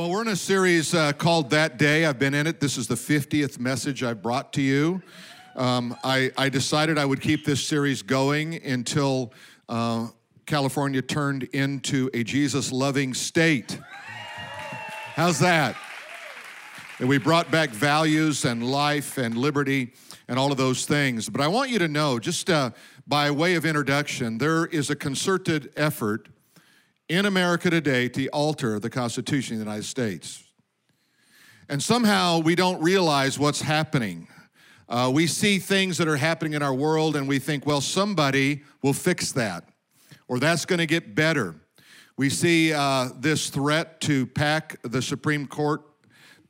Well, we're in a series uh, called That Day. I've been in it. This is the 50th message I've brought to you. Um, I, I, decided I would keep this series going until uh, California turned into a Jesus loving state. How's that? And we brought back values and life and liberty and all of those things. But I want you to know, just uh, by way of introduction, there is a concerted effort in America today to alter the Constitution of the United States. And somehow we don't realize what's happening. Uh, we see things that are happening in our world and we think, well, somebody will fix that, or that's going to get better. We see uh, this threat to pack the Supreme Court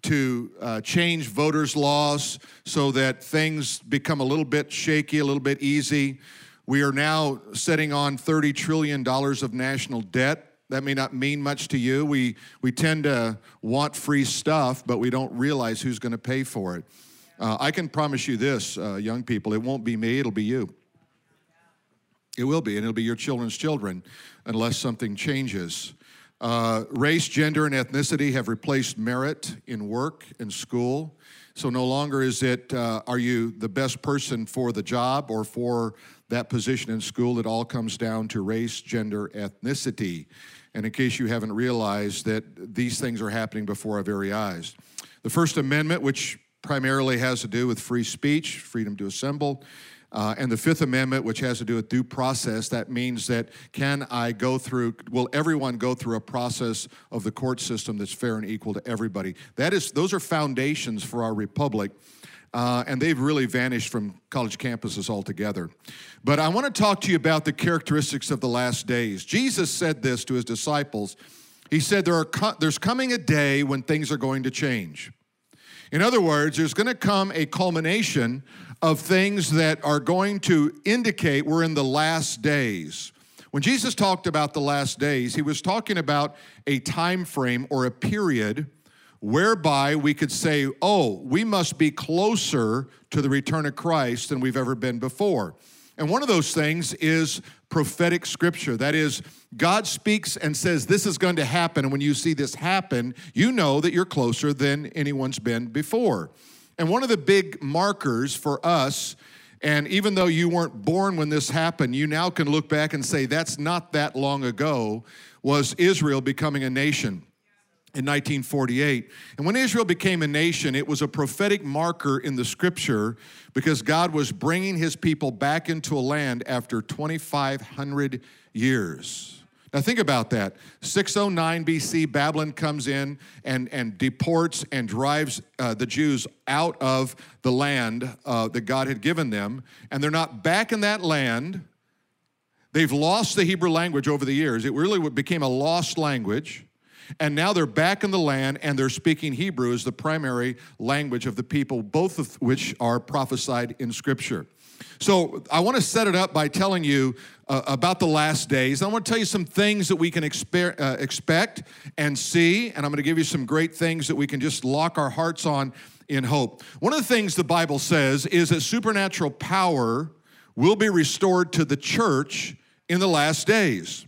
to uh, change voters' laws so that things become a little bit shaky, a little bit easy. We are now sitting on $30 trillion of national debt. That may not mean much to you. We, we tend to want free stuff, but we don't realize who's going to pay for it. Uh, I can promise you this, uh, young people, it won't be me, it'll be you. It will be, and it'll be your children's children unless something changes. Uh, race, gender, and ethnicity have replaced merit in work and school. So no longer is it, uh, are you the best person for the job or for that position in school? It all comes down to race, gender, ethnicity. And in case you haven't realized that these things are happening before our very eyes. The First Amendment, which primarily has to do with free speech, freedom to assemble, uh, and the Fifth Amendment, which has to do with due process, that means that can I go through, will everyone go through a process of the court system that's fair and equal to everybody? That is, those are foundations for our republic. Uh, and they've really vanished from college campuses altogether. But I want to talk to you about the characteristics of the last days. Jesus said this to his disciples. He said, there are co- There's coming a day when things are going to change. In other words, there's going to come a culmination of things that are going to indicate we're in the last days. When Jesus talked about the last days, he was talking about a time frame or a period whereby we could say, oh, we must be closer to the return of Christ than we've ever been before. And one of those things is prophetic scripture. That is, God speaks and says, This is going to happen. And when you see this happen, you know that you're closer than anyone's been before. And one of the big markers for us, and even though you weren't born when this happened, you now can look back and say, That's not that long ago, was Israel becoming a nation in 1948. And when Israel became a nation, it was a prophetic marker in the scripture because God was bringing his people back into a land after 2,500 years. Now, think about that. 609 BC, Babylon comes in and, and deports and drives uh, the Jews out of the land uh, that God had given them, and they're not back in that land. They've lost the Hebrew language over the years. It really became a lost language. And now they're back in the land and they're speaking Hebrew as the primary language of the people, both of which are prophesied in Scripture. So I want to set it up by telling you uh, about the last days. I want to tell you some things that we can exper- uh, expect and see, and I'm going to give you some great things that we can just lock our hearts on in hope. One of the things the Bible says is that supernatural power will be restored to the church in the last days.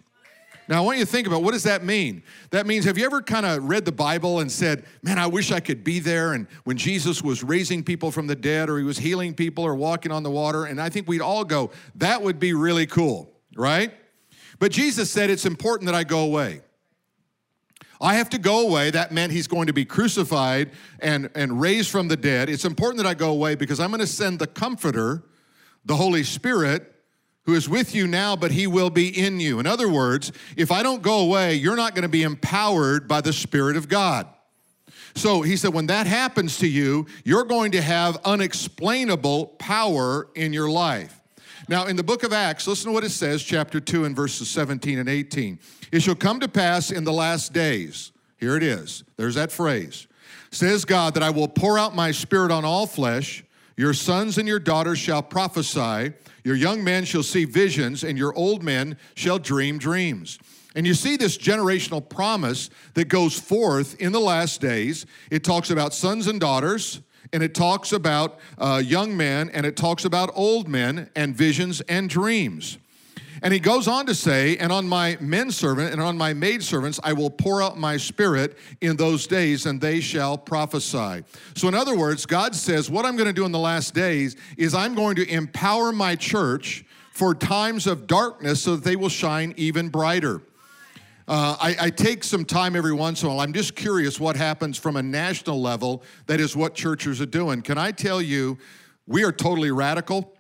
Now, I want you to think about what does that mean? That means, have you ever kind of read the Bible and said, man, I wish I could be there? And when Jesus was raising people from the dead, or he was healing people, or walking on the water, and I think we'd all go, that would be really cool, right? But Jesus said, it's important that I go away. I have to go away. That meant he's going to be crucified and, and raised from the dead. It's important that I go away because I'm going to send the Comforter, the Holy Spirit, who is with you now, but he will be in you. In other words, if I don't go away, you're not going to be empowered by the Spirit of God. So he said, when that happens to you, you're going to have unexplainable power in your life. Now, in the book of Acts, listen to what it says, chapter 2 and verses 17 and 18. It shall come to pass in the last days, here it is, there's that phrase, says God, that I will pour out my spirit on all flesh. Your sons and your daughters shall prophesy. Your young men shall see visions, and your old men shall dream dreams. And you see this generational promise that goes forth in the last days. It talks about sons and daughters, and it talks about uh, young men, and it talks about old men, and visions and dreams. And he goes on to say, And on my men servant and on my maid servants I will pour out my spirit in those days, and they shall prophesy. So, in other words, God says, What I'm going to do in the last days is I'm going to empower my church for times of darkness so that they will shine even brighter. Uh, I, I, take some time every once in a while. I'm just curious what happens from a national level. That is what churches are doing. Can I tell you, we are totally radical.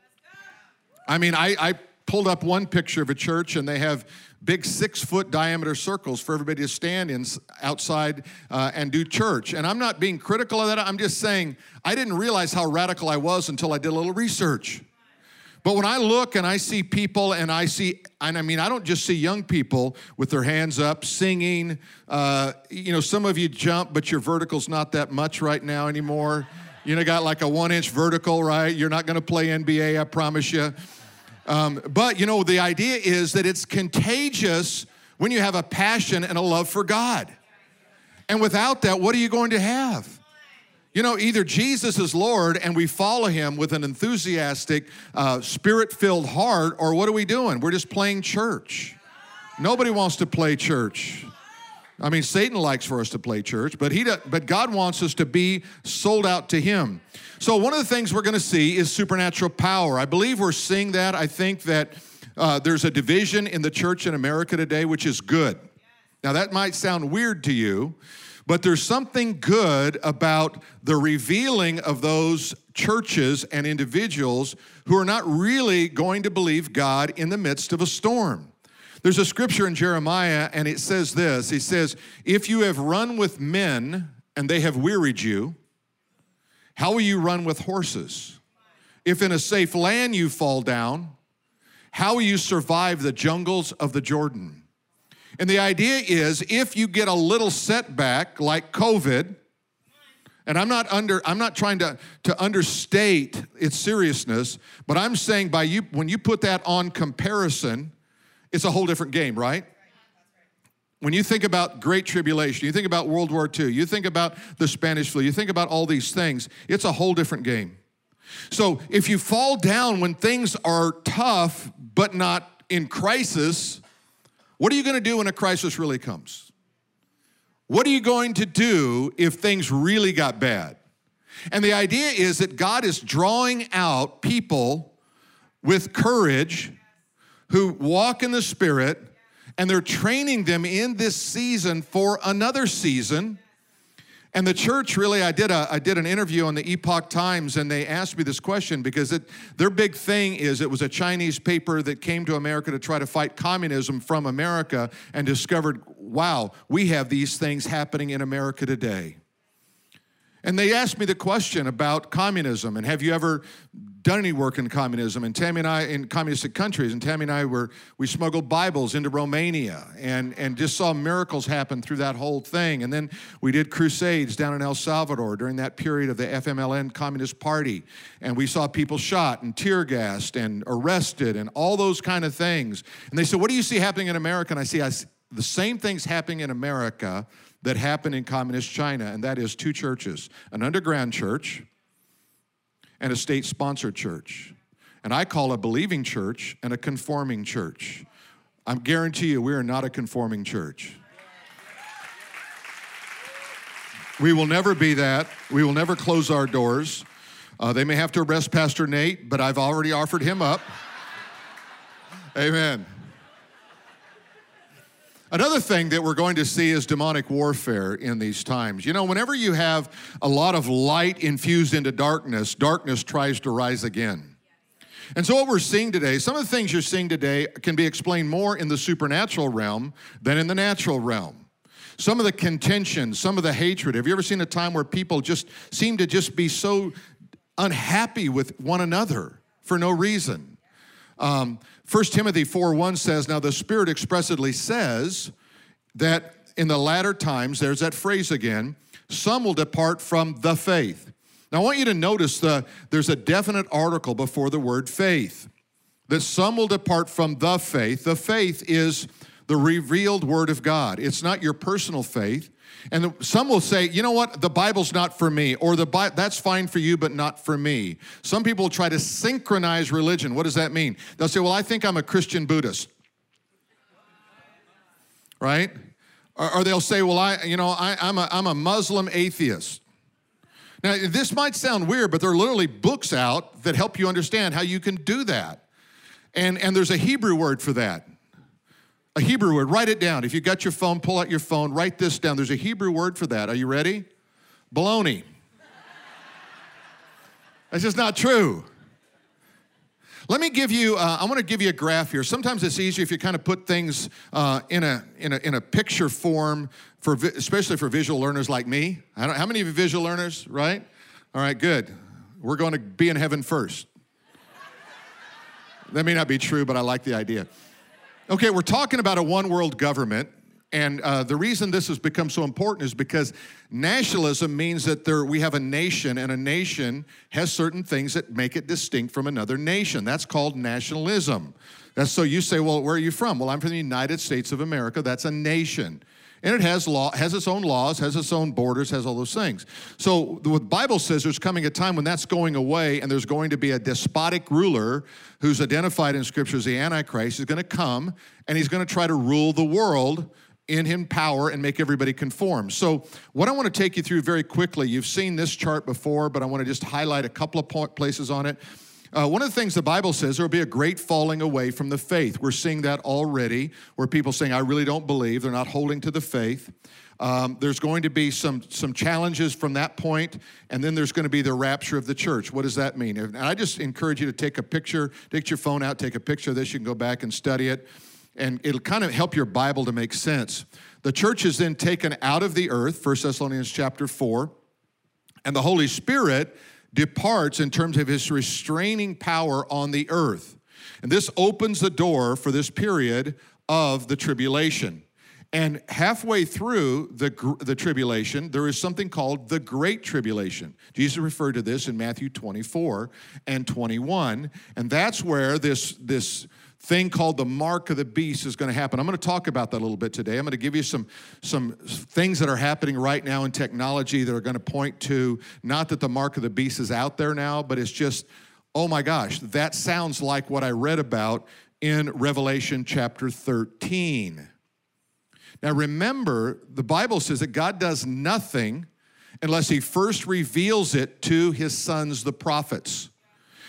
I mean, I, I pulled up one picture of a church and they have big six foot diameter circles for everybody to stand in outside uh, and do church. And I'm not being critical of that. I'm just saying I didn't realize how radical I was until I did a little research. But when I look and I see people and I see, and I mean, I don't just see young people with their hands up singing. Uh, you know, some of you jump, but your vertical's not that much right now anymore. You know, got like a one inch vertical, right? You're not going to play NBA, I promise you. Um, but you know, the idea is that it's contagious when you have a passion and a love for God. And without that, what are you going to have? You know, either Jesus is Lord and we follow him with an enthusiastic, uh, spirit filled heart, or what are we doing? We're just playing church. Nobody wants to play church. I mean, Satan likes for us to play church, but he, does, but God wants us to be sold out to Him. So one of the things we're going to see is supernatural power. I believe we're seeing that. I think that uh, there's a division in the church in America today, which is good. Now that might sound weird to you, but there's something good about the revealing of those churches and individuals who are not really going to believe God in the midst of a storm. There's a scripture in Jeremiah, and it says this He says, If you have run with men and they have wearied you, how will you run with horses? If in a safe land you fall down, how will you survive the jungles of the Jordan? And the idea is if you get a little setback like COVID, and I'm not under I'm not trying to, to understate its seriousness, but I'm saying by you when you put that on comparison, it's a whole different game, right? When you think about Great Tribulation, you think about World War II, you think about the Spanish flu, you think about all these things, it's a whole different game. So if you fall down when things are tough but not in crisis, what are you going to do when a crisis really comes? What are you going to do if things really got bad? And the idea is that God is drawing out people with courage who walk in the Spirit, and they're training them in this season for another season. And the church really, I did a I did an interview on the Epoch Times, and they asked me this question because it, their big thing is it was a Chinese paper that came to America to try to fight communism from America and discovered, wow, we have these things happening in America today. And they asked me the question about communism and have you ever done any work in communism? And Tammy and I, in communistic countries, and Tammy and I were, we smuggled Bibles into Romania and, and just saw miracles happen through that whole thing. And then we did crusades down in El Salvador during that period of the FMLN Communist Party. And we saw people shot and tear gassed and arrested and all those kind of things. And they said, What do you see happening in America? And I see, I see the same things happening in America that happened in communist China, and that is two churches an underground church and a state sponsored church. And I call a believing church and a conforming church. I guarantee you, we are not a conforming church. We will never be that. We will never close our doors. Uh, they may have to arrest Pastor Nate, but I've already offered him up. Amen. Another thing that we're going to see is demonic warfare in these times. You know, whenever you have a lot of light infused into darkness, darkness tries to rise again. And so, what we're seeing today, some of the things you're seeing today can be explained more in the supernatural realm than in the natural realm. Some of the contention, some of the hatred. Have you ever seen a time where people just seem to just be so unhappy with one another for no reason? Um, 1 Timothy 4 1 says, Now the Spirit expressly says that in the latter times, there's that phrase again, some will depart from the faith. Now I want you to notice the, there's a definite article before the word faith, that some will depart from the faith. The faith is the revealed word of God. It's not your personal faith, And the, some will say, you know what, the Bible's not for me, or the Bi- that's fine for you, but not for me. Some people try to synchronize religion. What does that mean? They'll say, well, I think I'm a Christian Buddhist. Right? Or, or they'll say, well, I, you know, I, I'm, a, I'm a Muslim atheist. Now, this might sound weird, but there are literally books out that help you understand how you can do that. And, and there's a Hebrew word for that. A Hebrew word, write it down. If you got your phone, pull out your phone, write this down. There's a Hebrew word for that. Are you ready? Baloney. That's just not true. Let me give you, uh, I want to give you a graph here. Sometimes it's easier if you kind of put things uh, in, a, in, a, in a picture form, for, especially for visual learners like me. How many of you visual learners, right? All right, good. We're going to be in heaven first. that may not be true, but I like the idea. Okay, we're talking about a one world government. And uh, the reason this has become so important is because nationalism means that there, we have a nation, and a nation has certain things that make it distinct from another nation. That's called nationalism. That's so you say, well, where are you from? Well, I'm from the United States of America. That's a nation and it has law has its own laws has its own borders has all those things so the bible says there's coming a time when that's going away and there's going to be a despotic ruler who's identified in scripture as the antichrist is going to come and he's going to try to rule the world in him power and make everybody conform. So, what I want to take you through very quickly, you've seen this chart before, but I want to just highlight a couple of places on it. Uh, one of the things the Bible says there will be a great falling away from the faith. We're seeing that already, where people saying, I really don't believe, they're not holding to the faith. Um, there's going to be some, some challenges from that point, and then there's going to be the rapture of the church. What does that mean? And I just encourage you to take a picture, take your phone out, take a picture of this. You can go back and study it, and it'll kind of help your Bible to make sense. The church is then taken out of the earth, 1 Thessalonians chapter 4, and the Holy Spirit departs in terms of his restraining power on the earth. And this opens the door for this period of the tribulation. And halfway through the, the tribulation, there is something called the Great Tribulation. Jesus referred to this in Matthew 24 and 21. And that's where this, this thing called the mark of the beast is going to happen. I'm going to talk about that a little bit today. I'm going to give you some, some things that are happening right now in technology that are going to point to not that the mark of the beast is out there now, but it's just, oh my gosh, that sounds like what I read about in Revelation chapter 13. Now remember, the Bible says that God does nothing unless he first reveals it to his sons, the prophets.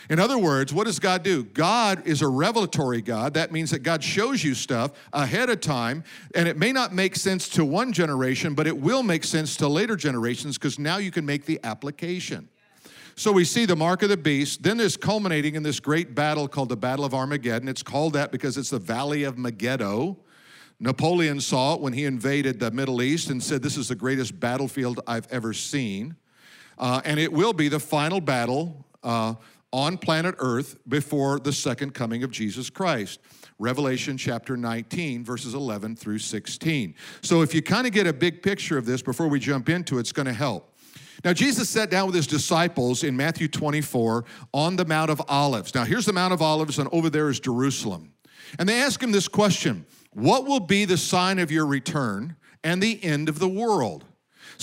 In other words, what does God do? God is a revelatory God. That means that God shows you stuff ahead of time, and it may not make sense to one generation, but it will make sense to later generations because now you can make the application. So we see the mark of the beast. Then there's culminating in this great battle called the Battle of Armageddon. It's called that because it's the Valley of Megiddo. Napoleon saw it when he invaded the Middle East and said, This is the greatest battlefield I've ever seen. Uh, and it will be the final battle uh, on planet Earth before the second coming of Jesus Christ. Revelation chapter 19, verses 11 through 16. So, if you kind of get a big picture of this before we jump into it, it's going to help. Now, Jesus sat down with his disciples in Matthew 24 on the Mount of Olives. Now, here's the Mount of Olives, and over there is Jerusalem. And they ask him this question What will be the sign of your return and the end of the world?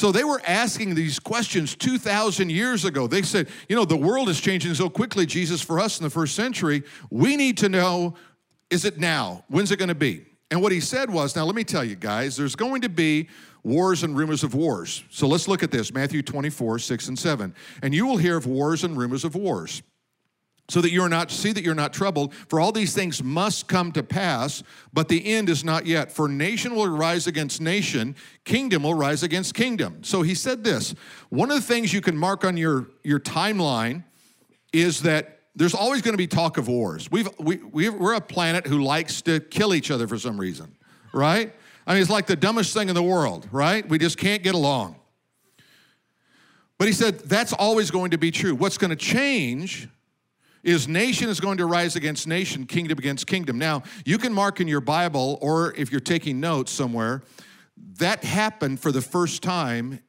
So they were asking these questions 2,000 years ago. They said, you know, the world is changing so quickly, Jesus, for us in the first century. We need to know is it now? When's it going to be? And what he said was, now let me tell you guys, there's going to be wars and rumors of wars. So let's look at this Matthew 24, 6 and 7. And you will hear of wars and rumors of wars so that you're not see that you're not troubled for all these things must come to pass but the end is not yet. For nation will rise against nation kingdom will rise against kingdom. So he said this one of the things you can mark on your your timeline is that there's always going to be talk of wars. We've we, we we're a planet who likes to kill each other for some reason right? I mean it's like the dumbest thing in the world right? We just can't get along. But he said that's always going to be true. What's going to change is nation is going to rise against nation, kingdom against kingdom. Now, you can mark in your Bible, or if you're taking notes somewhere, that happened for the first time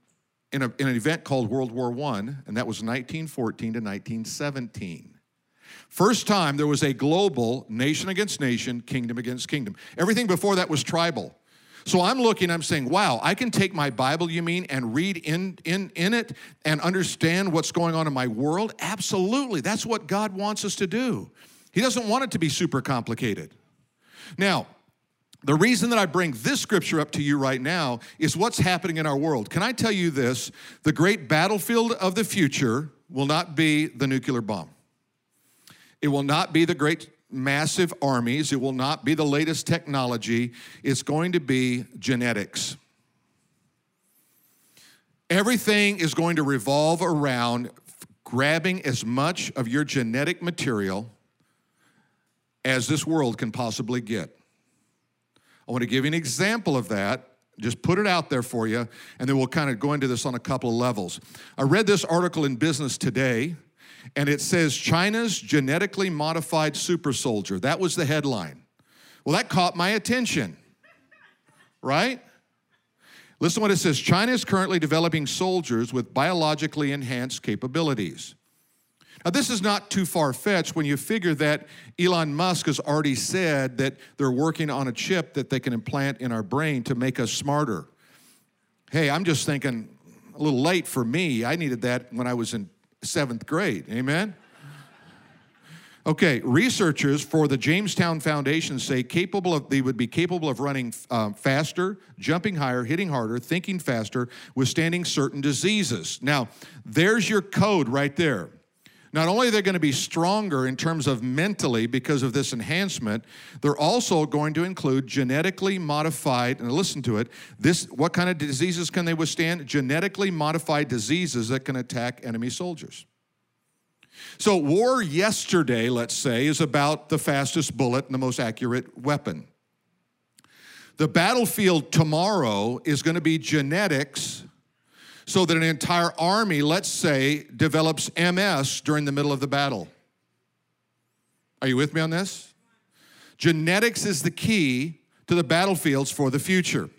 in, a, in an event called World War I, and that was 1914 to 1917. First time there was a global nation against nation, kingdom against kingdom. Everything before that was tribal. So I'm looking, I'm saying, wow, I can take my Bible, you mean, and read in, in, in it and understand what's going on in my world? Absolutely. That's what God wants us to do. He doesn't want it to be super complicated. Now, the reason that I bring this scripture up to you right now is what's happening in our world. Can I tell you this? The great battlefield of the future will not be the nuclear bomb. It will not be the great massive armies. It will not be the latest technology. It's going to be genetics. Everything is going to revolve around grabbing as much of your genetic material as this world can possibly get. I want to give you an example of that. Just put it out there for you, and then we'll kind of go into this on a couple of levels. I read this article in Business Today and it says China's genetically modified super soldier. That was the headline. Well, that caught my attention, right? Listen what it says China is currently developing soldiers with biologically enhanced capabilities. Now, this is not too far fetched when you figure that Elon Musk has already said that they're working on a chip that they can implant in our brain to make us smarter. Hey, I'm just thinking a little late for me. I needed that when I was in seventh grade. Amen? Okay, researchers for the Jamestown Foundation say capable of they would be capable of running um, faster, jumping higher, hitting harder, thinking faster, withstanding certain diseases. Now, there's your code right there. Not only are they going to be stronger in terms of mentally because of this enhancement, they're also going to include genetically modified, and listen to it, this what kind of diseases can they withstand? Genetically modified diseases that can attack enemy soldiers. So, war yesterday, let's say, is about the fastest bullet and the most accurate weapon. The battlefield tomorrow is going to be genetics so that an entire army, let's say, develops MS during the middle of the battle. Are you with me on this? Genetics is the key to the battlefields for the future.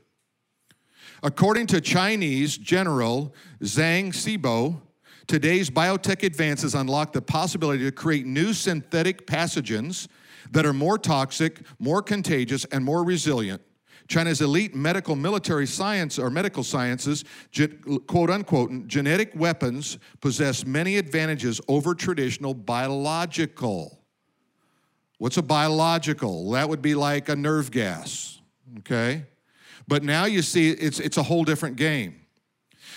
According to Chinese General Zhang Shibo, today's biotech advances unlock the possibility to create new synthetic pathogens that are more toxic, more contagious, and more resilient China's elite medical military science or medical sciences, quote unquote, genetic weapons possess many advantages over traditional biological. What's a biological? That would be like a nerve gas, okay? But now you see it's, it's a whole different game.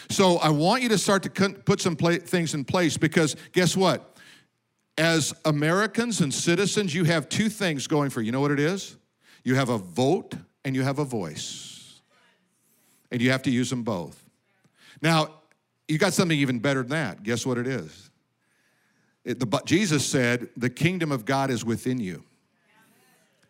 So I want you to start to put some things in place because guess what? As Americans and citizens, you have two things going for you. You know what it is? You have a vote and you have a voice. And you have to use them both. Now, you got something even better than that. Guess what it is? It, the, Jesus said, The kingdom of God is within you.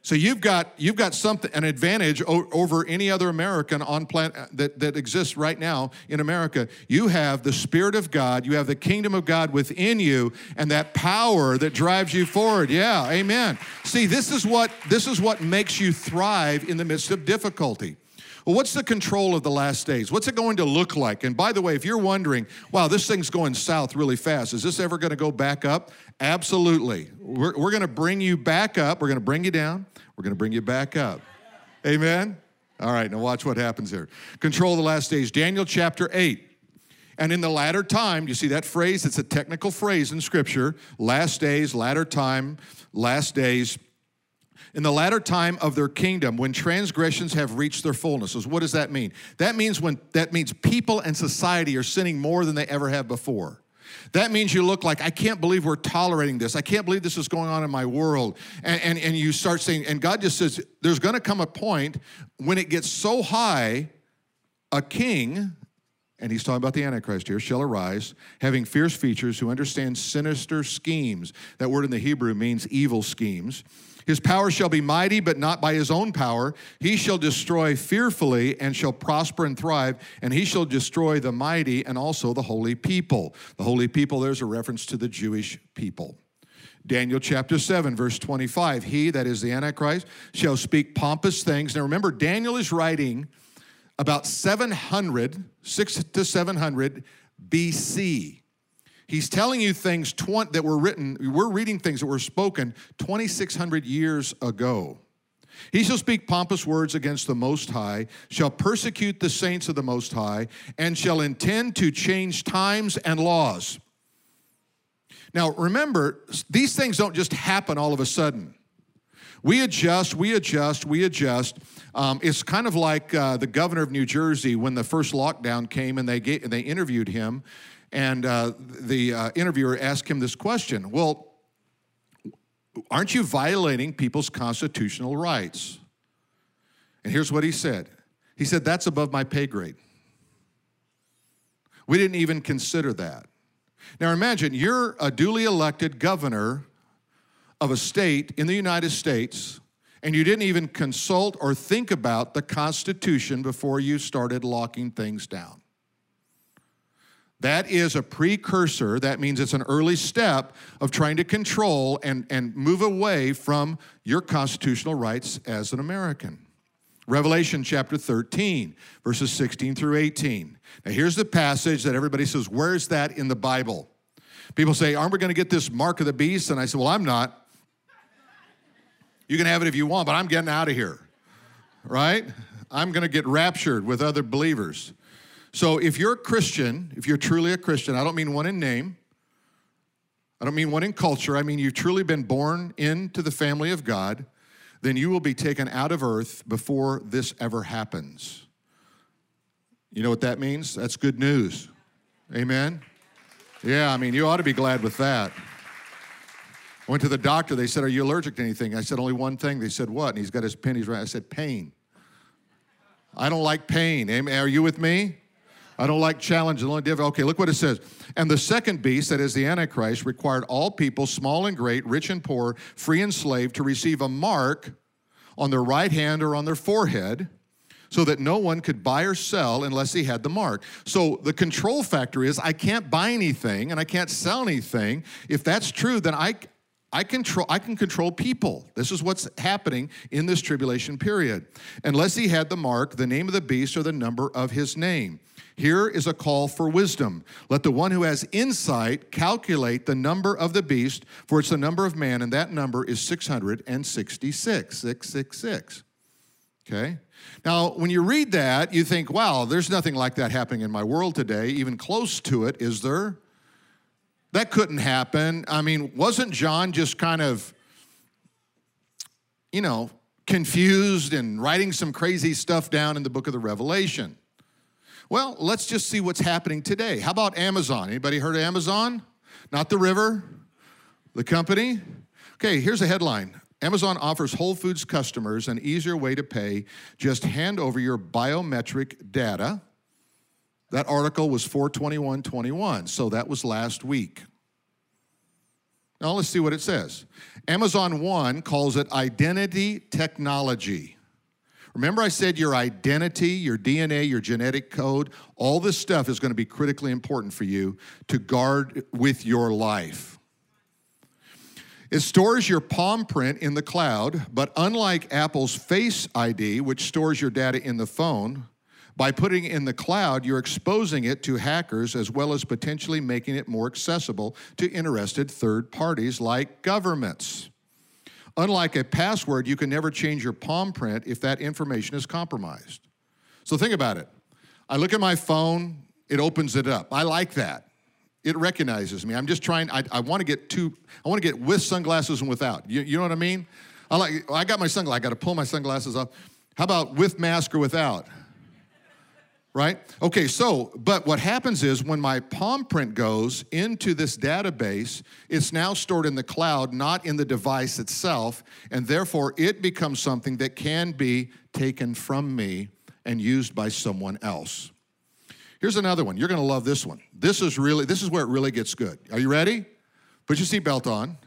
So you've got you've got something an advantage over any other American on planet uh, that, that exists right now in America. You have the Spirit of God, you have the kingdom of God within you, and that power that drives you forward. Yeah, amen. See, this is what this is what makes you thrive in the midst of difficulty. Well, what's the control of the last days? What's it going to look like? And by the way, if you're wondering, wow, this thing's going south really fast, is this ever going to go back up? Absolutely. We're, we're going to bring you back up. We're going to bring you down. We're going to bring you back up. Amen? All right, now watch what happens here. Control the last days. Daniel chapter 8. And in the latter time, you see that phrase? It's a technical phrase in Scripture last days, latter time, last days in the latter time of their kingdom when transgressions have reached their fullness. So what does that mean? That means when that means people and society are sinning more than they ever have before. That means you look like, I can't believe we're tolerating this. I can't believe this is going on in my world. And, and, and you start saying, and God just says, there's going to come a point when it gets so high, a king, and he's talking about the Antichrist here, shall arise, having fierce features, who understands sinister schemes. That word in the Hebrew means evil schemes his power shall be mighty, but not by his own power. He shall destroy fearfully and shall prosper and thrive, and he shall destroy the mighty and also the holy people. The holy people, there's a reference to the Jewish people. Daniel chapter 7, verse 25. He, that is the Antichrist, shall speak pompous things. Now remember, Daniel is writing about 700, 6 to 700 BC. He's telling you things that were written, we're reading things that were spoken 2,600 years ago. He shall speak pompous words against the Most High, shall persecute the saints of the Most High, and shall intend to change times and laws. Now, remember, these things don't just happen all of a sudden. We adjust, we adjust, we adjust. Um, it's kind of like uh, the governor of New Jersey when the first lockdown came and they, get, they interviewed him, and uh, the uh, interviewer asked him this question Well, aren't you violating people's constitutional rights? And here's what he said He said, That's above my pay grade. We didn't even consider that. Now imagine you're a duly elected governor of a state in the United States, and you didn't even consult or think about the Constitution before you started locking things down. That is a precursor, that means it's an early step of trying to control and, and move away from your constitutional rights as an American. Revelation chapter 13, verses 16 through 18. Now, here's the passage that everybody says, Where's that in the Bible? People say, Aren't we going to get this mark of the beast? And I say, Well, I'm not. You can have it if you want, but I'm getting out of here, right? I'm going to get raptured with other believers. So if you're a Christian, if you're truly a Christian, I don't mean one in name, I don't mean one in culture, I mean you've truly been born into the family of God, then you will be taken out of earth before this ever happens. You know what that means? That's good news. Amen? Yeah, I mean, you ought to be glad with that. I went to the doctor. They said, Are you allergic to anything? I said, Only one thing. They said, What? And he's got his pen. He's right. I said, Pain. I don't like pain. Are you with me? I don't like challenge. Difference. Okay, look what it says. And the second beast, that is the Antichrist, required all people, small and great, rich and poor, free and slave, to receive a mark on their right hand or on their forehead so that no one could buy or sell unless he had the mark. So the control factor is I can't buy anything and I can't sell anything. If that's true, then I, I control I can control people. This is what's happening in this tribulation period. Unless he had the mark, the name of the beast, or the number of his name. Here is a call for wisdom. Let the one who has insight calculate the number of the beast, for it's the number of man, and that number is 666. 666. Okay? Now, when you read that, you think, wow, there's nothing like that happening in my world today, even close to it, is there? That couldn't happen. I mean, wasn't John just kind of, you know, confused and writing some crazy stuff down in the book of the Revelation? Well, let's just see what's happening today. How about Amazon? Anybody heard of Amazon? Not the river, the company. Okay, here's a headline. Amazon offers Whole Foods customers an easier way to pay. Just hand over your biometric data. That article was 42121, so that was last week. Now let's see what it says. Amazon One calls it identity technology. Remember, I said your identity, your DNA, your genetic code, all this stuff is going to be critically important for you to guard with your life. It stores your palm print in the cloud, but unlike Apple's Face ID, which stores your data in the phone, by putting in the cloud, you're exposing it to hackers as well as potentially making it more accessible to interested third parties like governments. Unlike a password, you can never change your palm print if that information is compromised. So think about it. I look at my phone, it opens it up. I like that. It recognizes me. I'm just trying, I, I want to get two, I want to get with sunglasses and without. You, you know what I mean? I like, I got my sunglasses, I got to pull my sunglasses off. How about with mask or without? Right? Okay, so, but what happens is when my palm print goes into this database, it's now stored in the cloud, not in the device itself, and therefore it becomes something that can be taken from me and used by someone else. Here's another one. You're going to love this one. This is really this is where it really gets good. Are you ready? Put your seatbelt on.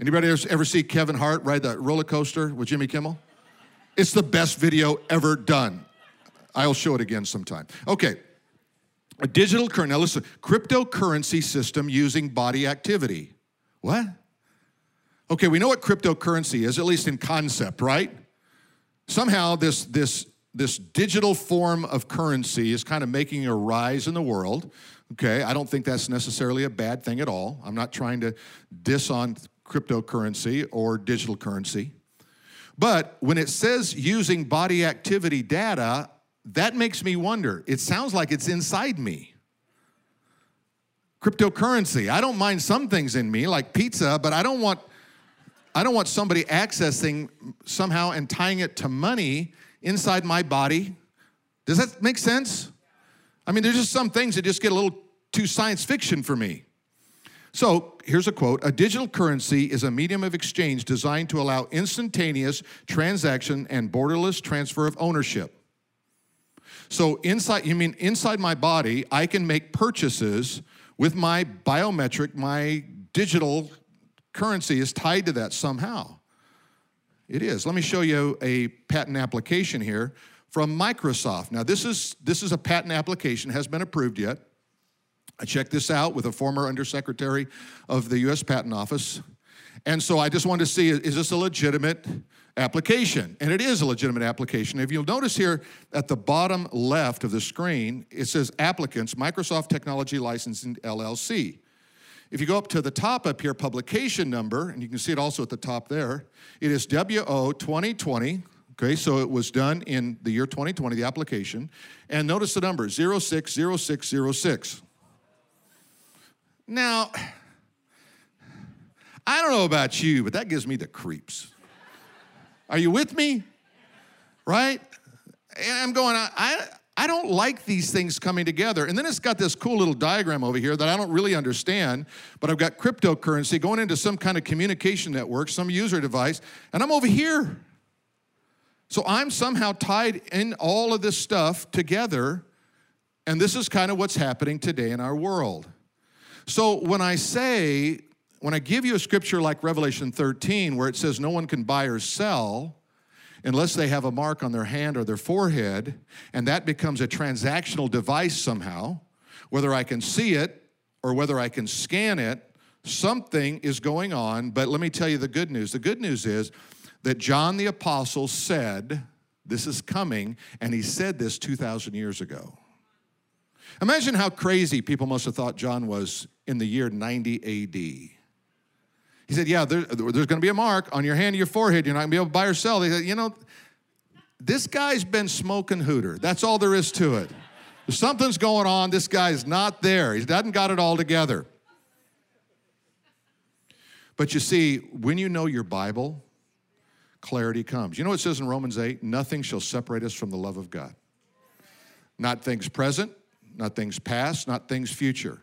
Anybody ever see Kevin Hart ride the roller coaster with Jimmy Kimmel? It's the best video ever done. I'll show it again sometime. Okay. A digital currency, cryptocurrency system using body activity. What? Okay, we know what cryptocurrency is, at least in concept, right? Somehow this, this, this digital form of currency is kind of making a rise in the world. Okay, I don't think that's necessarily a bad thing at all. I'm not trying to diss on cryptocurrency or digital currency. But when it says using body activity data, that makes me wonder. It sounds like it's inside me. Cryptocurrency. I don't mind some things in me, like pizza, but I don't want I don't want somebody accessing somehow and tying it to money inside my body. Does that make sense? I mean, there's just some things that just get a little too science fiction for me. So here's a quote A digital currency is a medium of exchange designed to allow instantaneous transaction and borderless transfer of ownership. So inside, you mean inside my body, I can make purchases with my biometric, my digital currency is tied to that somehow. It is. Let me show you a patent application here from Microsoft. Now, this is, this is a patent application, has been approved yet. I checked this out with a former undersecretary of the US Patent Office. And so I just wanted to see is this a legitimate application? And it is a legitimate application. If you'll notice here at the bottom left of the screen, it says applicants, Microsoft Technology Licensing LLC. If you go up to the top up here, publication number, and you can see it also at the top there, it is WO 2020. Okay, so it was done in the year 2020, the application. And notice the number 060606. Now, I don't know about you, but that gives me the creeps. Are you with me? Right? And I'm going, I, I don't like these things coming together. And then it's got this cool little diagram over here that I don't really understand, but I've got cryptocurrency going into some kind of communication network, some user device, and I'm over here. So I'm somehow tied in all of this stuff together, and this is kind of what's happening today in our world. So when I say, when I give you a scripture like Revelation 13, where it says no one can buy or sell, unless they have a mark on their hand or their forehead, and that becomes a transactional device somehow, whether I can see it or whether I can scan it, something is going on. But let me tell you the good news. The good news is that John the Apostle said, This is coming, and he said this 2,000 years ago. Imagine how crazy people must have thought John was in the year 90 AD. He said, Yeah, there, there's going to be a mark on your hand your forehead. You're not going to be able to buy or sell. They said, You know, this guy's been smoking hooter. That's all there is to it. Something's going on. This guy's not there. He doesn't got it all together. But you see, when you know your Bible, clarity comes. You know what it says in Romans 8? Nothing shall separate us from the love of God. Not things present, not things past, not things future.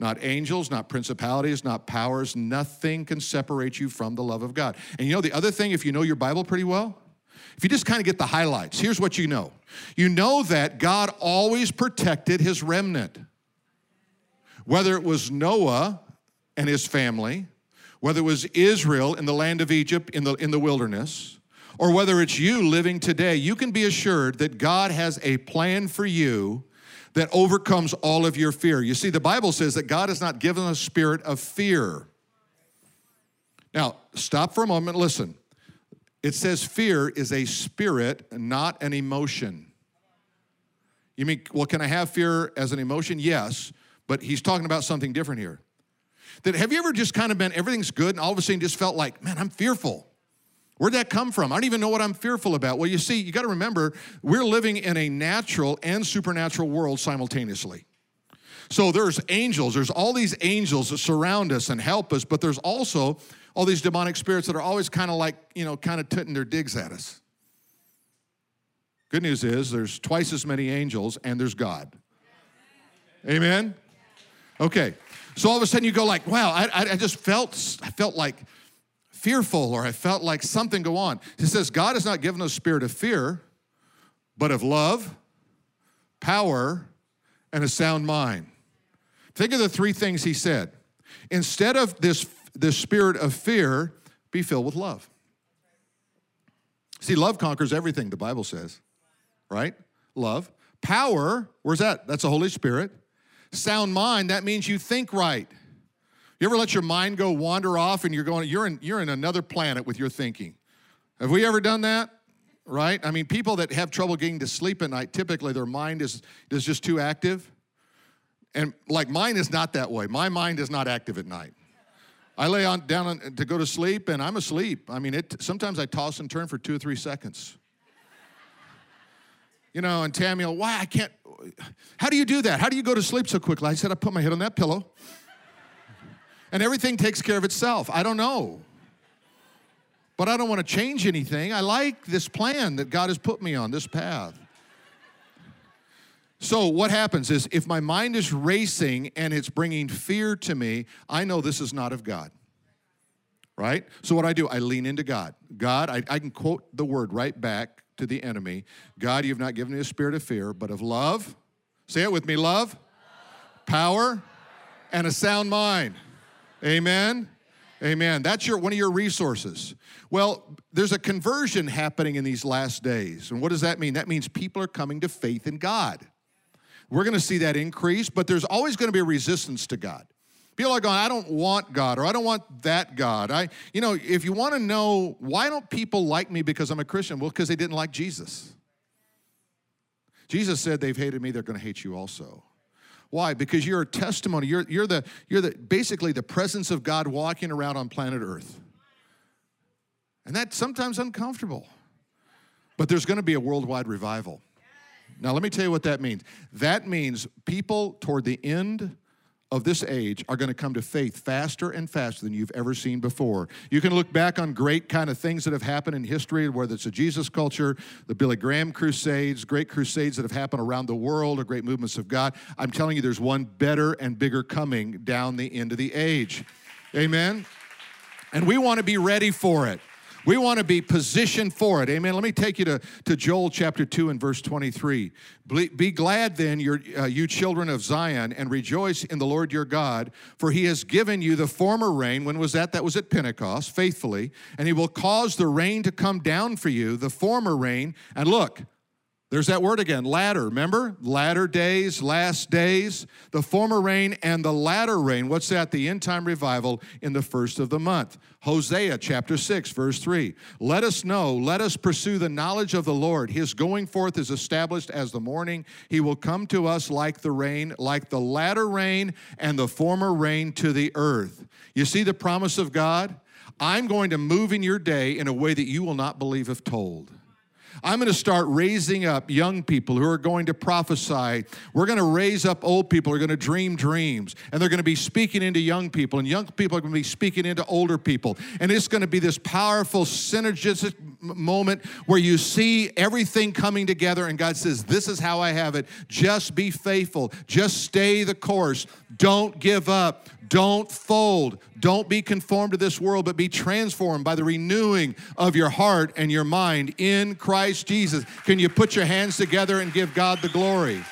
Not angels, not principalities, not powers. Nothing can separate you from the love of God. And you know the other thing, if you know your Bible pretty well, if you just kind of get the highlights, here's what you know you know that God always protected his remnant. Whether it was Noah and his family, whether it was Israel in the land of Egypt in the, in the wilderness, or whether it's you living today, you can be assured that God has a plan for you that overcomes all of your fear. You see, the Bible says that God has not given us a spirit of fear. Now, stop for a moment, listen. It says fear is a spirit, not an emotion. You mean, well, can I have fear as an emotion? Yes, but he's talking about something different here. That have you ever just kind of been, everything's good, and all of a sudden just felt like, man, I'm fearful? Where'd that come from? I don't even know what I'm fearful about. Well, you see, you got to remember, we're living in a natural and supernatural world simultaneously. So there's angels, there's all these angels that surround us and help us, but there's also all these demonic spirits that are always kind of like, you know, kind of tutting their digs at us. Good news is there's twice as many angels and there's God. Amen? Okay. So all of a sudden you go like, wow, I, I just felt, I felt like fearful or I felt like something go on. He says, God has not given us spirit of fear, but of love, power, and a sound mind. Think of the three things he said. Instead of this, this spirit of fear, be filled with love. See, love conquers everything, the Bible says, right? Love. Power, where's that? That's the Holy Spirit. Sound mind, that means you think right. You ever let your mind go wander off and you're going, you're in, you're in another planet with your thinking? Have we ever done that? Right? I mean, people that have trouble getting to sleep at night, typically their mind is, is just too active. And like mine is not that way. My mind is not active at night. I lay on down on, to go to sleep and I'm asleep. I mean, it sometimes I toss and turn for two or three seconds. You know, and Tammy, why I can't? How do you do that? How do you go to sleep so quickly? I said, I put my head on that pillow, and everything takes care of itself. I don't know, but I don't want to change anything. I like this plan that God has put me on, this path. So, what happens is if my mind is racing and it's bringing fear to me, I know this is not of God. Right? So, what I do, I lean into God. God, I, I can quote the word right back to the enemy God, you've not given me a spirit of fear, but of love. Say it with me love, power, and a sound mind. Amen. Amen. That's your one of your resources. Well, there's a conversion happening in these last days. And what does that mean? That means people are coming to faith in God. We're going to see that increase, but there's always going to be a resistance to God. People are going, I don't want God or I don't want that God. I, you know, if you want to know why don't people like me because I'm a Christian? Well, because they didn't like Jesus. Jesus said they've hated me, they're going to hate you also. Why? Because you're a testimony. You're, you're, the, you're the, basically the presence of God walking around on planet Earth. And that's sometimes uncomfortable. But there's going to be a worldwide revival. Now, let me tell you what that means. That means people toward the end of this age are going to come to faith faster and faster than you've ever seen before. You can look back on great kind of things that have happened in history, whether it's a Jesus culture, the Billy Graham crusades, great crusades that have happened around the world, or great movements of God. I'm telling you, there's one better and bigger coming down the end of the age. Amen? And we want to be ready for it. We want to be positioned for it. Amen. Let me take you to, to Joel chapter 2 and verse 23. Be glad then, your, uh, you children of Zion, and rejoice in the Lord your God, for he has given you the former rain. When was that? That was at Pentecost, faithfully. And he will cause the rain to come down for you, the former rain. And look, there's that word again, latter. Remember? Latter days, last days, the former rain and the latter rain. What's that? The end time revival in the first of the month. Hosea chapter 6, verse 3. Let us know, let us pursue the knowledge of the Lord. His going forth is established as the morning. He will come to us like the rain, like the latter rain and the former rain to the earth. You see the promise of God? I'm going to move in your day in a way that you will not believe if told. I'm going to start raising up young people who are going to prophesy. We're going to raise up old people who are going to dream dreams, and they're going to be speaking into young people, and young people are going to be speaking into older people. And it's going to be this powerful synergistic moment where you see everything coming together, and God says, This is how I have it. Just be faithful, just stay the course, don't give up. Don't fold. Don't be conformed to this world, but be transformed by the renewing of your heart and your mind in Christ Jesus. Can you put your hands together and give God the glory?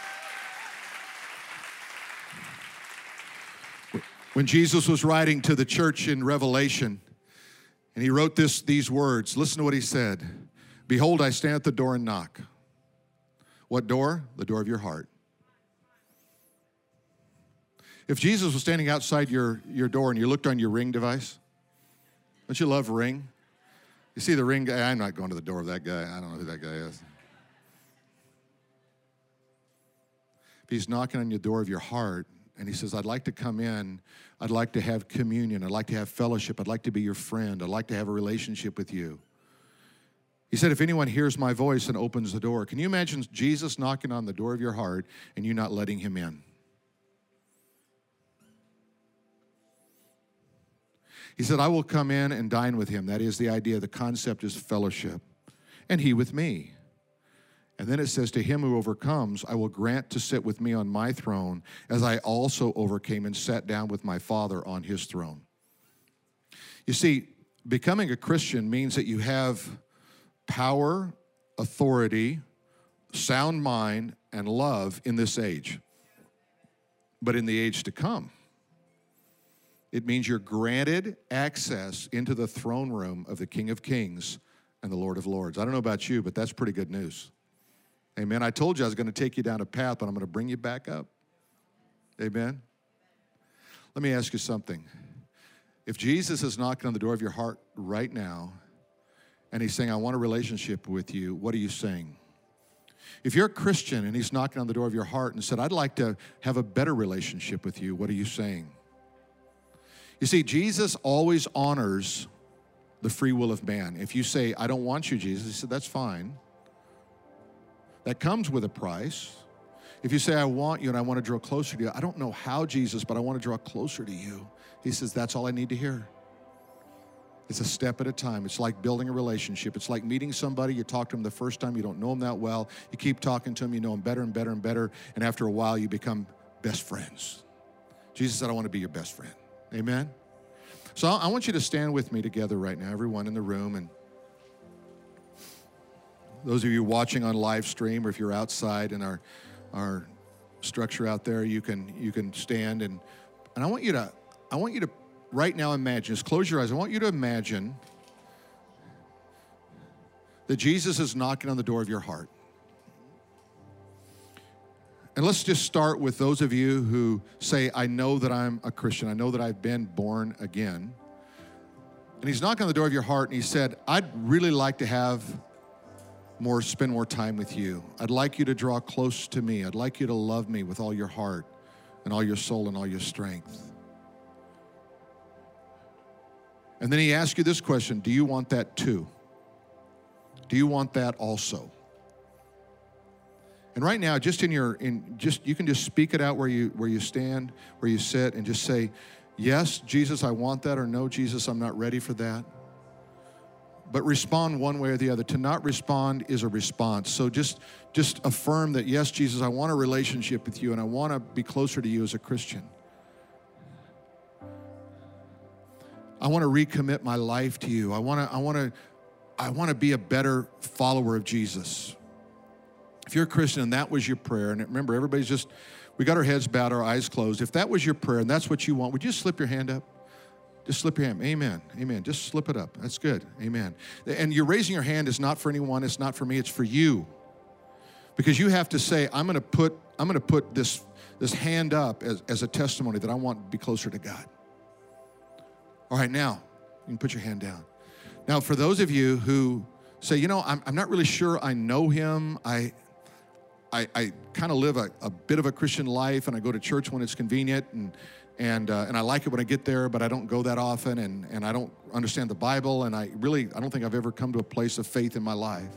When Jesus was writing to the church in Revelation, and he wrote this, these words, listen to what he said Behold, I stand at the door and knock. What door? The door of your heart. If Jesus was standing outside your, your door and you looked on your ring device, don't you love ring? You see the ring guy, I'm not going to the door of that guy. I don't know who that guy is. If he's knocking on your door of your heart and he says, I'd like to come in, I'd like to have communion, I'd like to have fellowship, I'd like to be your friend, I'd like to have a relationship with you. He said, If anyone hears my voice and opens the door, can you imagine Jesus knocking on the door of your heart and you not letting him in? He said, I will come in and dine with him. That is the idea. The concept is fellowship. And he with me. And then it says, To him who overcomes, I will grant to sit with me on my throne, as I also overcame and sat down with my Father on his throne. You see, becoming a Christian means that you have power, authority, sound mind, and love in this age. But in the age to come, it means you're granted access into the throne room of the King of Kings and the Lord of Lords. I don't know about you, but that's pretty good news. Amen. I told you I was going to take you down a path, but I'm going to bring you back up. Amen. Let me ask you something. If Jesus is knocking on the door of your heart right now, and he's saying, I want a relationship with you, what are you saying? If you're a Christian and he's knocking on the door of your heart and said, I'd like to have a better relationship with you, what are you saying? You see, Jesus always honors the free will of man. If you say, I don't want you, Jesus, he said, that's fine. That comes with a price. If you say, I want you and I want to draw closer to you, I don't know how, Jesus, but I want to draw closer to you. He says, That's all I need to hear. It's a step at a time. It's like building a relationship. It's like meeting somebody. You talk to them the first time, you don't know them that well. You keep talking to them, you know them better and better and better. And after a while, you become best friends. Jesus said, I want to be your best friend. Amen? So I want you to stand with me together right now, everyone in the room. And those of you watching on live stream, or if you're outside in our, our structure out there, you can, you can stand. And, and I want you to, I want you to right now imagine, just close your eyes. I want you to imagine that Jesus is knocking on the door of your heart. And let's just start with those of you who say, I know that I'm a Christian. I know that I've been born again. And he's knocking on the door of your heart and he said, I'd really like to have more, spend more time with you. I'd like you to draw close to me. I'd like you to love me with all your heart and all your soul and all your strength. And then he asks you this question Do you want that too? Do you want that also? And right now, just in your in just you can just speak it out where you where you stand, where you sit, and just say, Yes, Jesus, I want that, or no, Jesus, I'm not ready for that. But respond one way or the other. To not respond is a response. So just just affirm that, yes, Jesus, I want a relationship with you and I want to be closer to you as a Christian. I want to recommit my life to you. I want to, I want to, I want to be a better follower of Jesus. If you're a Christian and that was your prayer, and remember, everybody's just, we got our heads bowed, our eyes closed. If that was your prayer and that's what you want, would you slip your hand up? Just slip your hand. Amen. Amen. Just slip it up. That's good. Amen. And you're raising your hand is not for anyone, it's not for me, it's for you. Because you have to say, I'm gonna put, I'm gonna put this, this hand up as, as a testimony that I want to be closer to God. All right, now you can put your hand down. Now, for those of you who say, you know, I'm, I'm not really sure I know him, I, I, I kind of live a, a, bit of a Christian life and I go to church when it's convenient and, and, uh, and I like it when I get there, but I don't go that often and, and I don't understand the Bible and I really, I don't think I've ever come to a place of faith in my life.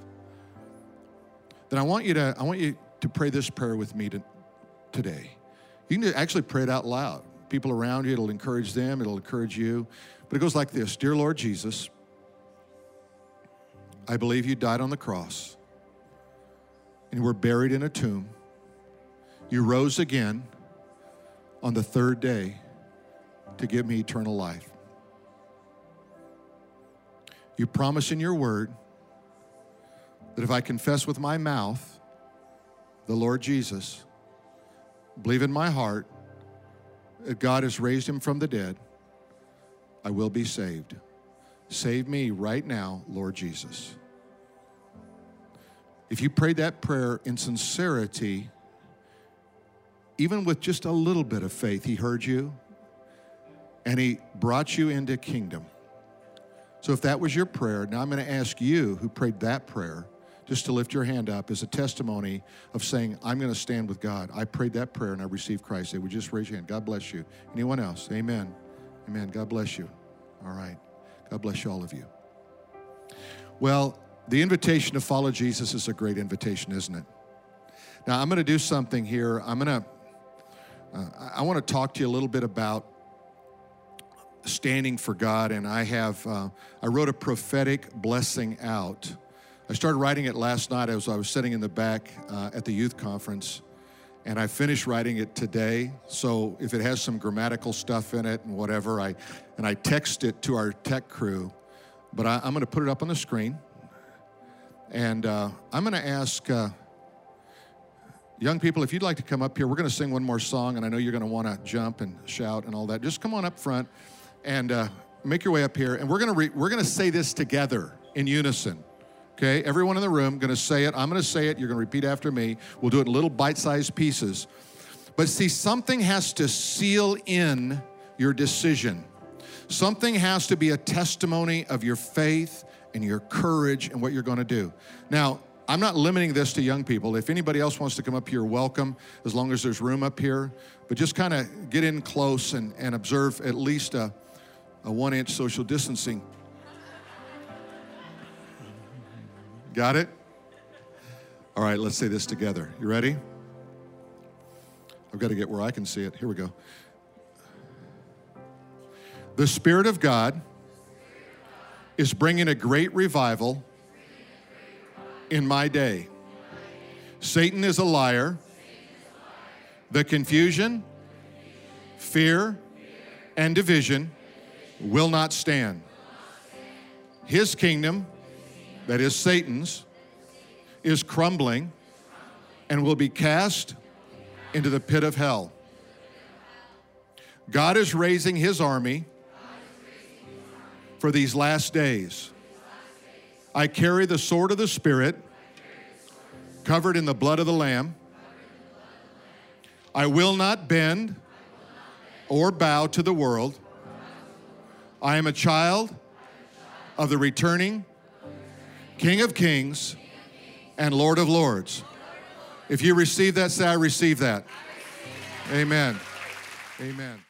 Then I want you to, I want you to pray this prayer with me to, today. You can actually pray it out loud people around you, it'll encourage them, it'll encourage you. But it goes like this Dear Lord Jesus, I believe you died on the cross and were buried in a tomb. You rose again on the third day to give me eternal life. You promise in your word that if I confess with my mouth the Lord Jesus, believe in my heart, that God has raised him from the dead, I will be saved. Save me right now, Lord Jesus. If you prayed that prayer in sincerity, even with just a little bit of faith, He heard you and He brought you into kingdom. So if that was your prayer, now I'm going to ask you who prayed that prayer just to lift your hand up as a testimony of saying, I'm going to stand with God. I prayed that prayer and I received Christ. They would just raise your hand. God bless you. Anyone else? Amen. Amen. God bless you. All right. God bless you, all of you. Well, the invitation to follow Jesus is a great invitation, isn't it? Now, I'm going to do something here. I'm going to, uh, I want to talk to you a little bit about standing for God, and I have, uh, I wrote a prophetic blessing out I started writing it last night as I was sitting in the back uh, at the youth conference, and I finished writing it today. So if it has some grammatical stuff in it and whatever, I and I text it to our tech crew, but I, am going to put it up on the screen, and uh, I'm going to ask. Uh, young people, if you'd like to come up here, we're going to sing one more song, and I know you're going to want to jump and shout and all that. Just come on up front and uh, make your way up here, and we're going to re- we're going to say this together in unison. Okay, everyone in the room going to say it. I'm going to say it. You're going to repeat after me. We'll do it in little bite-sized pieces. But see, something has to seal in your decision. Something has to be a testimony of your faith and your courage and what you're going to do. Now, I'm not limiting this to young people. If anybody else wants to come up here, welcome, as long as there's room up here. But just kind of get in close and, and observe at least a, a one inch social distancing. Got it? All right, let's say this together. You ready? I've got to get where I can see it. Here we go. The Spirit of God is bringing a great revival in my day. Satan is a liar. The confusion, fear, and division will not stand. His kingdom, that is Satan's, is crumbling and will be cast into the pit of hell. God is raising his army for these last days. I carry the sword of the Spirit covered in the blood of the Lamb. I will not bend or bow to the world. I am a child of the returning King of Kings and Lord of Lords. If you receive that, say, I receive that. Amen. Amen.